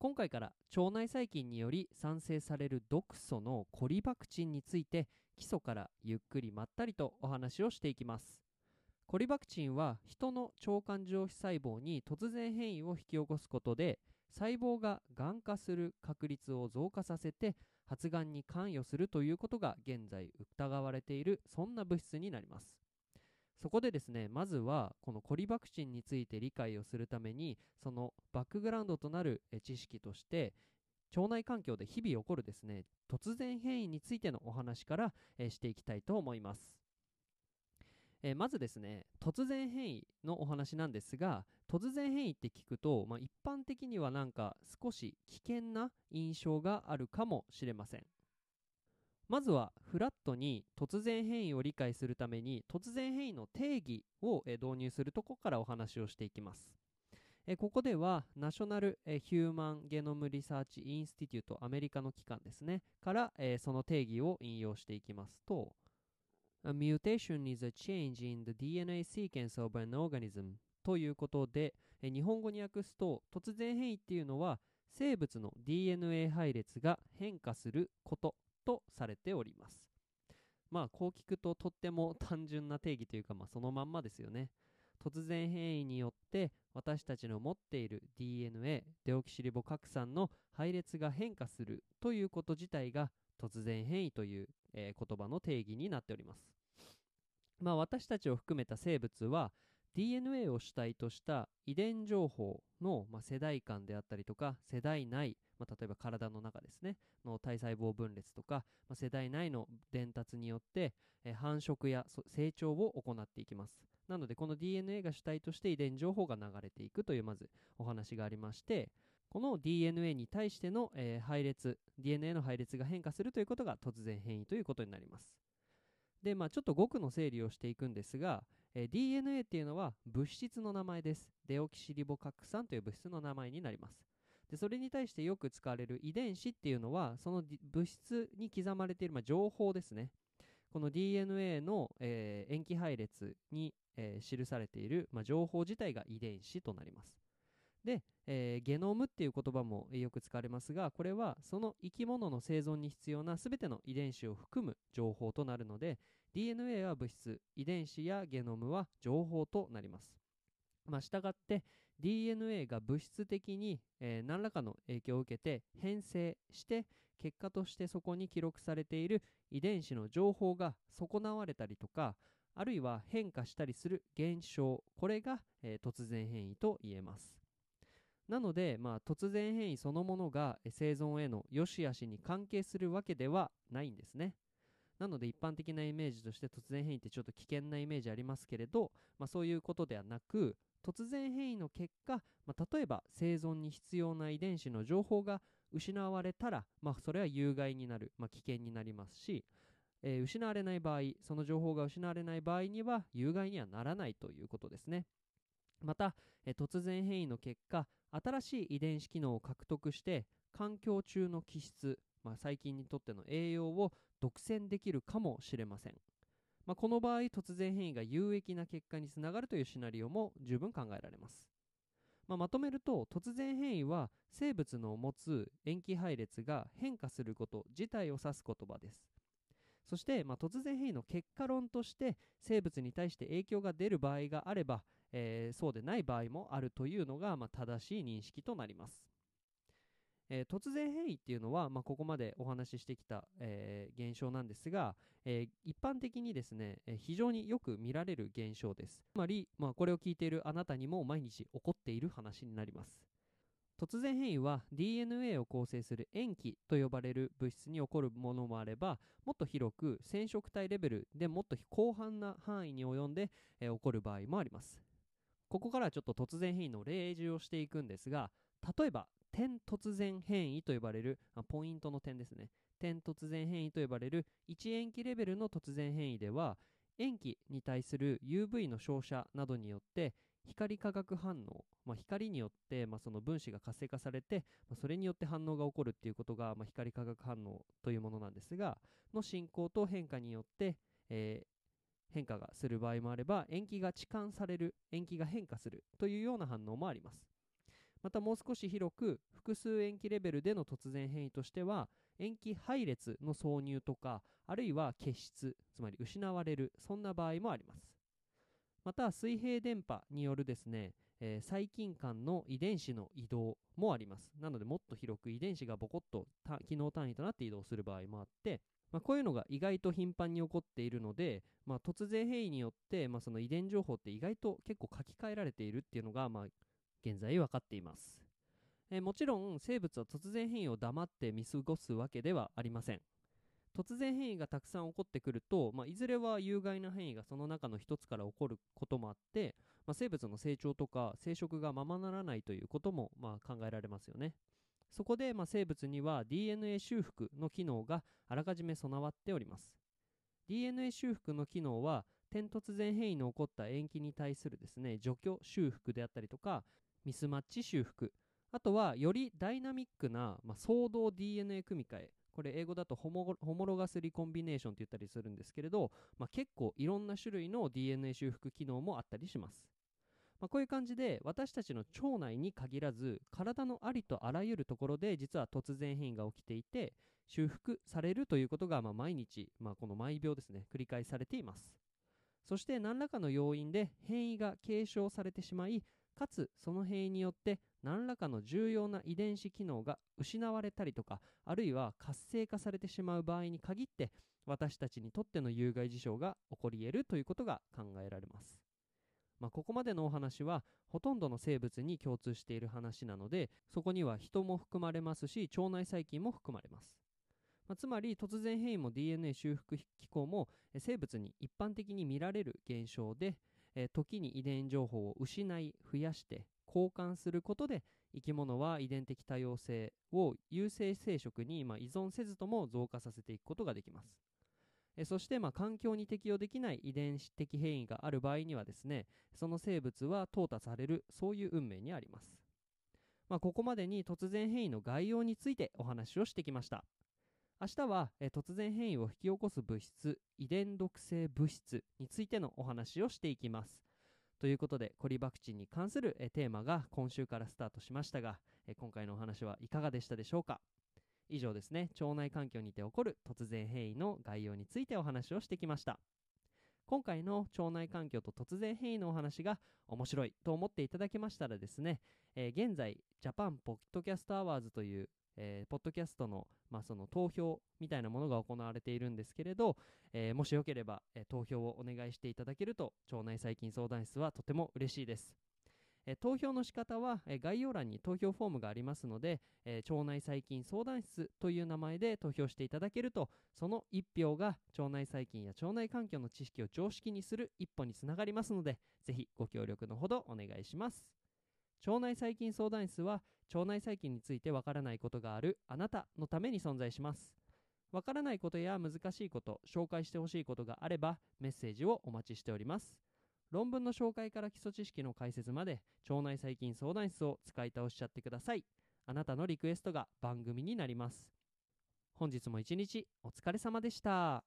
今回から腸内細菌により産生される毒素のコリバクチンについて基礎からゆっくりまったりとお話をしていきます。コリバクチンは人の腸管上皮細胞に突然変異を引き起こすことで細胞ががん化する確率を増加させて発がんに関与するということが現在疑われているそんな物質になります。そこでですねまずはこのコリバクチンについて理解をするためにそのバックグラウンドとなる知識として腸内環境で日々起こるですね突然変異についてのお話からしていきたいと思います。え、まずですね突然変異のお話なんですが突然変異って聞くと、まあ、一般的にはなんか少し危険な印象があるかもしれません。まずはフラットに突然変異を理解するために突然変異の定義を、導入するとこからお話をしていきます。ここではナショナル、ヒューマンゲノムリサーチインスティテュートアメリカの機関ですねから、その定義を引用していきますと A mutation is a change in the DNA sequence of an organism ということで、日本語に訳すと突然変異っていうのは生物の DNA 配列が変化することとされております。まあこう聞くととっても単純な定義というかまあそのまんまですよね。突然変異によって私たちの持っている DNA デオキシリボ核酸の配列が変化するということ自体が突然変異という、えー、言葉の定義になっております。まあ、私たちを含めた生物は DNA を主体とした遺伝情報の、まあ、世代間であったりとか世代内、まあ、例えば体の中ですねの体細胞分裂とか、まあ、世代内の伝達によって、え繁殖や成長を行っていきますなのでこの DNA が主体として遺伝情報が流れていくというまずお話がありましてこの DNA に対しての、えー、配列 DNA の配列が変化するということが突然変異ということになりますで、まあ、ちょっと語句の整理をしていくんですが、えー、DNA っていうのは物質の名前です。デオキシリボ核酸という物質の名前になります。でそれに対してよく使われる遺伝子っていうのはその物質に刻まれている、まあ、情報ですね。この DNA の、えー、塩基配列に、えー、記されている、まあ、情報自体が遺伝子となります。で、えー、ゲノムっていう言葉もよく使われますがこれはその生き物の生存に必要な全ての遺伝子を含む情報となるので DNA は物質遺伝子やゲノムは情報となります。まあ、したがって DNA が物質的に、えー、何らかの影響を受けて変性して結果としてそこに記録されている遺伝子の情報が損なわれたりとかあるいは変化したりする現象これが、えー、突然変異と言えますなので、まあ、突然変異そのものが生存への良し悪しに関係するわけではないんですね。なので一般的なイメージとして突然変異ってちょっと危険なイメージありますけれど、まあ、そういうことではなく突然変異の結果、まあ、例えば生存に必要な遺伝子の情報が失われたら、まあ、それは有害になる、まあ、危険になりますし、えー、失われない場合その情報が失われない場合には有害にはならないということですね。また、え突然変異の結果新しい遺伝子機能を獲得して環境中の気質、まあ、細菌にとっての栄養を独占できるかもしれません、まあ、この場合突然変異が有益な結果につながるというシナリオも十分考えられます、まあ、まとめると突然変異は生物の持つ塩基配列が変化すること自体を指す言葉ですそして、まあ、突然変異の結果論として生物に対して影響が出る場合があればえー、そうでない場合もあるというのが、まあ、正しい認識となります。えー、突然変異っていうのは、まあ、ここまでお話ししてきた、えー、現象なんですが、えー、一般的にですね、え非常によく見られる現象です。つまり、まあ、これを聞いているあなたにも毎日起こっている話になります。突然変異は DNA を構成する塩基と呼ばれる物質に起こるものもあればもっと広く染色体レベルでもっと広範な範囲に及んで、え起こる場合もありますここからちょっと突然変異の例示をしていくんですが例えば点突然変異と呼ばれる、あポイントの点ですね。点突然変異と呼ばれる1塩基レベルの突然変異では塩基に対する UV の照射などによって光化学反応、まあ、光によって、まあ、その分子が活性化されて、まあ、それによって反応が起こるっていうことが、ま、光化学反応というものなんですがの進行と変化によって、えー変化がする場合もあれば塩基が置換される塩基が変化するというような反応もあります。またもう少し広く複数塩基レベルでの突然変異としては塩基配列の挿入とかあるいは結出つまり失われるそんな場合もあります。また水平電波によるですね、えー細菌間の遺伝子の移動もあります。なのでもっと広く遺伝子がボコッと機能単位となって移動する場合もあってまあ、こういうのが意外と頻繁に起こっているので、まあ、突然変異によって、まあ、その遺伝情報って意外と結構書き換えられているっていうのが、まあ、現在分かっています、えーもちろん生物は突然変異を黙って見過ごすわけではありません。突然変異がたくさん起こってくると、まあ、いずれは有害な変異がその中の一つから起こることもあって、まあ、生物の成長とか生殖がままならないということもまあ考えられますよね。そこでまあ生物には DNA 修復の機能があらかじめ備わっております。DNA 修復の機能は点突然変異の起こった塩基に対するですね除去修復であったりとかミスマッチ修復。あとはよりダイナミックな、まあ、相動 DNA 組み換え。これ英語だとホモホモロガスリコンビネーションって言ったりするんですけれど、まあ、結構いろんな種類の DNA 修復機能もあったりします、まあ、こういう感じで私たちの腸内に限らず体のありとあらゆるところで実は突然変異が起きていて修復されるということがま毎日、まあ、この毎秒ですね繰り返されています。そして何らかの要因で変異が継承されてしまいかつその変異によって何らかの重要な遺伝子機能が失われたりとかあるいは活性化されてしまう場合に限って私たちにとっての有害事象が起こり得るということが考えられます、まあ、ここまでのお話はほとんどの生物に共通している話なのでそこには人も含まれますし腸内細菌も含まれます。まあ、つまり突然変異も DNA 修復機構も生物に一般的に見られる現象で、え時に遺伝情報を失い増やして交換することで生き物は遺伝的多様性を有性生殖にま依存せずとも増加させていくことができます。えそしてま環境に適応できない遺伝子的変異がある場合にはですねその生物は淘汰されるそういう運命にあります。まあ、ここまでに突然変異の概要についてお話をしてきました。明日は、え突然変異を引き起こす物質遺伝毒性物質についてのお話をしていきます。ということでコリバクチンに関する、えテーマが今週からスタートしましたが、え今回のお話はいかがでしたでしょうか？以上ですね。腸内環境にて起こる突然変異の概要についてお話をしてきました。今回の腸内環境と突然変異のお話が面白いと思っていただけましたらですね、えー現在 JAPAN PODCAST AWARDS というえーポッドキャストの,、まあその投票みたいなものが行われているんですけれど、えーもしよければ、え投票をお願いしていただけると腸内細菌相談室はとても嬉しいです、え投票の仕方は、え概要欄に投票フォームがありますので、え腸内細菌相談室という名前で投票していただけるとその1票が腸内細菌や腸内環境の知識を常識にする一歩につながりますのでぜひご協力のほどお願いします。腸内細菌相談室は腸内細菌についてわからないことがあるあなたのために存在します。わからないことや難しいこと紹介してほしいことがあればメッセージをお待ちしております。論文の紹介から基礎知識の解説まで腸内細菌相談室を使い倒しちゃってください。あなたのリクエストが番組になります。本日も一日お疲れ様でした。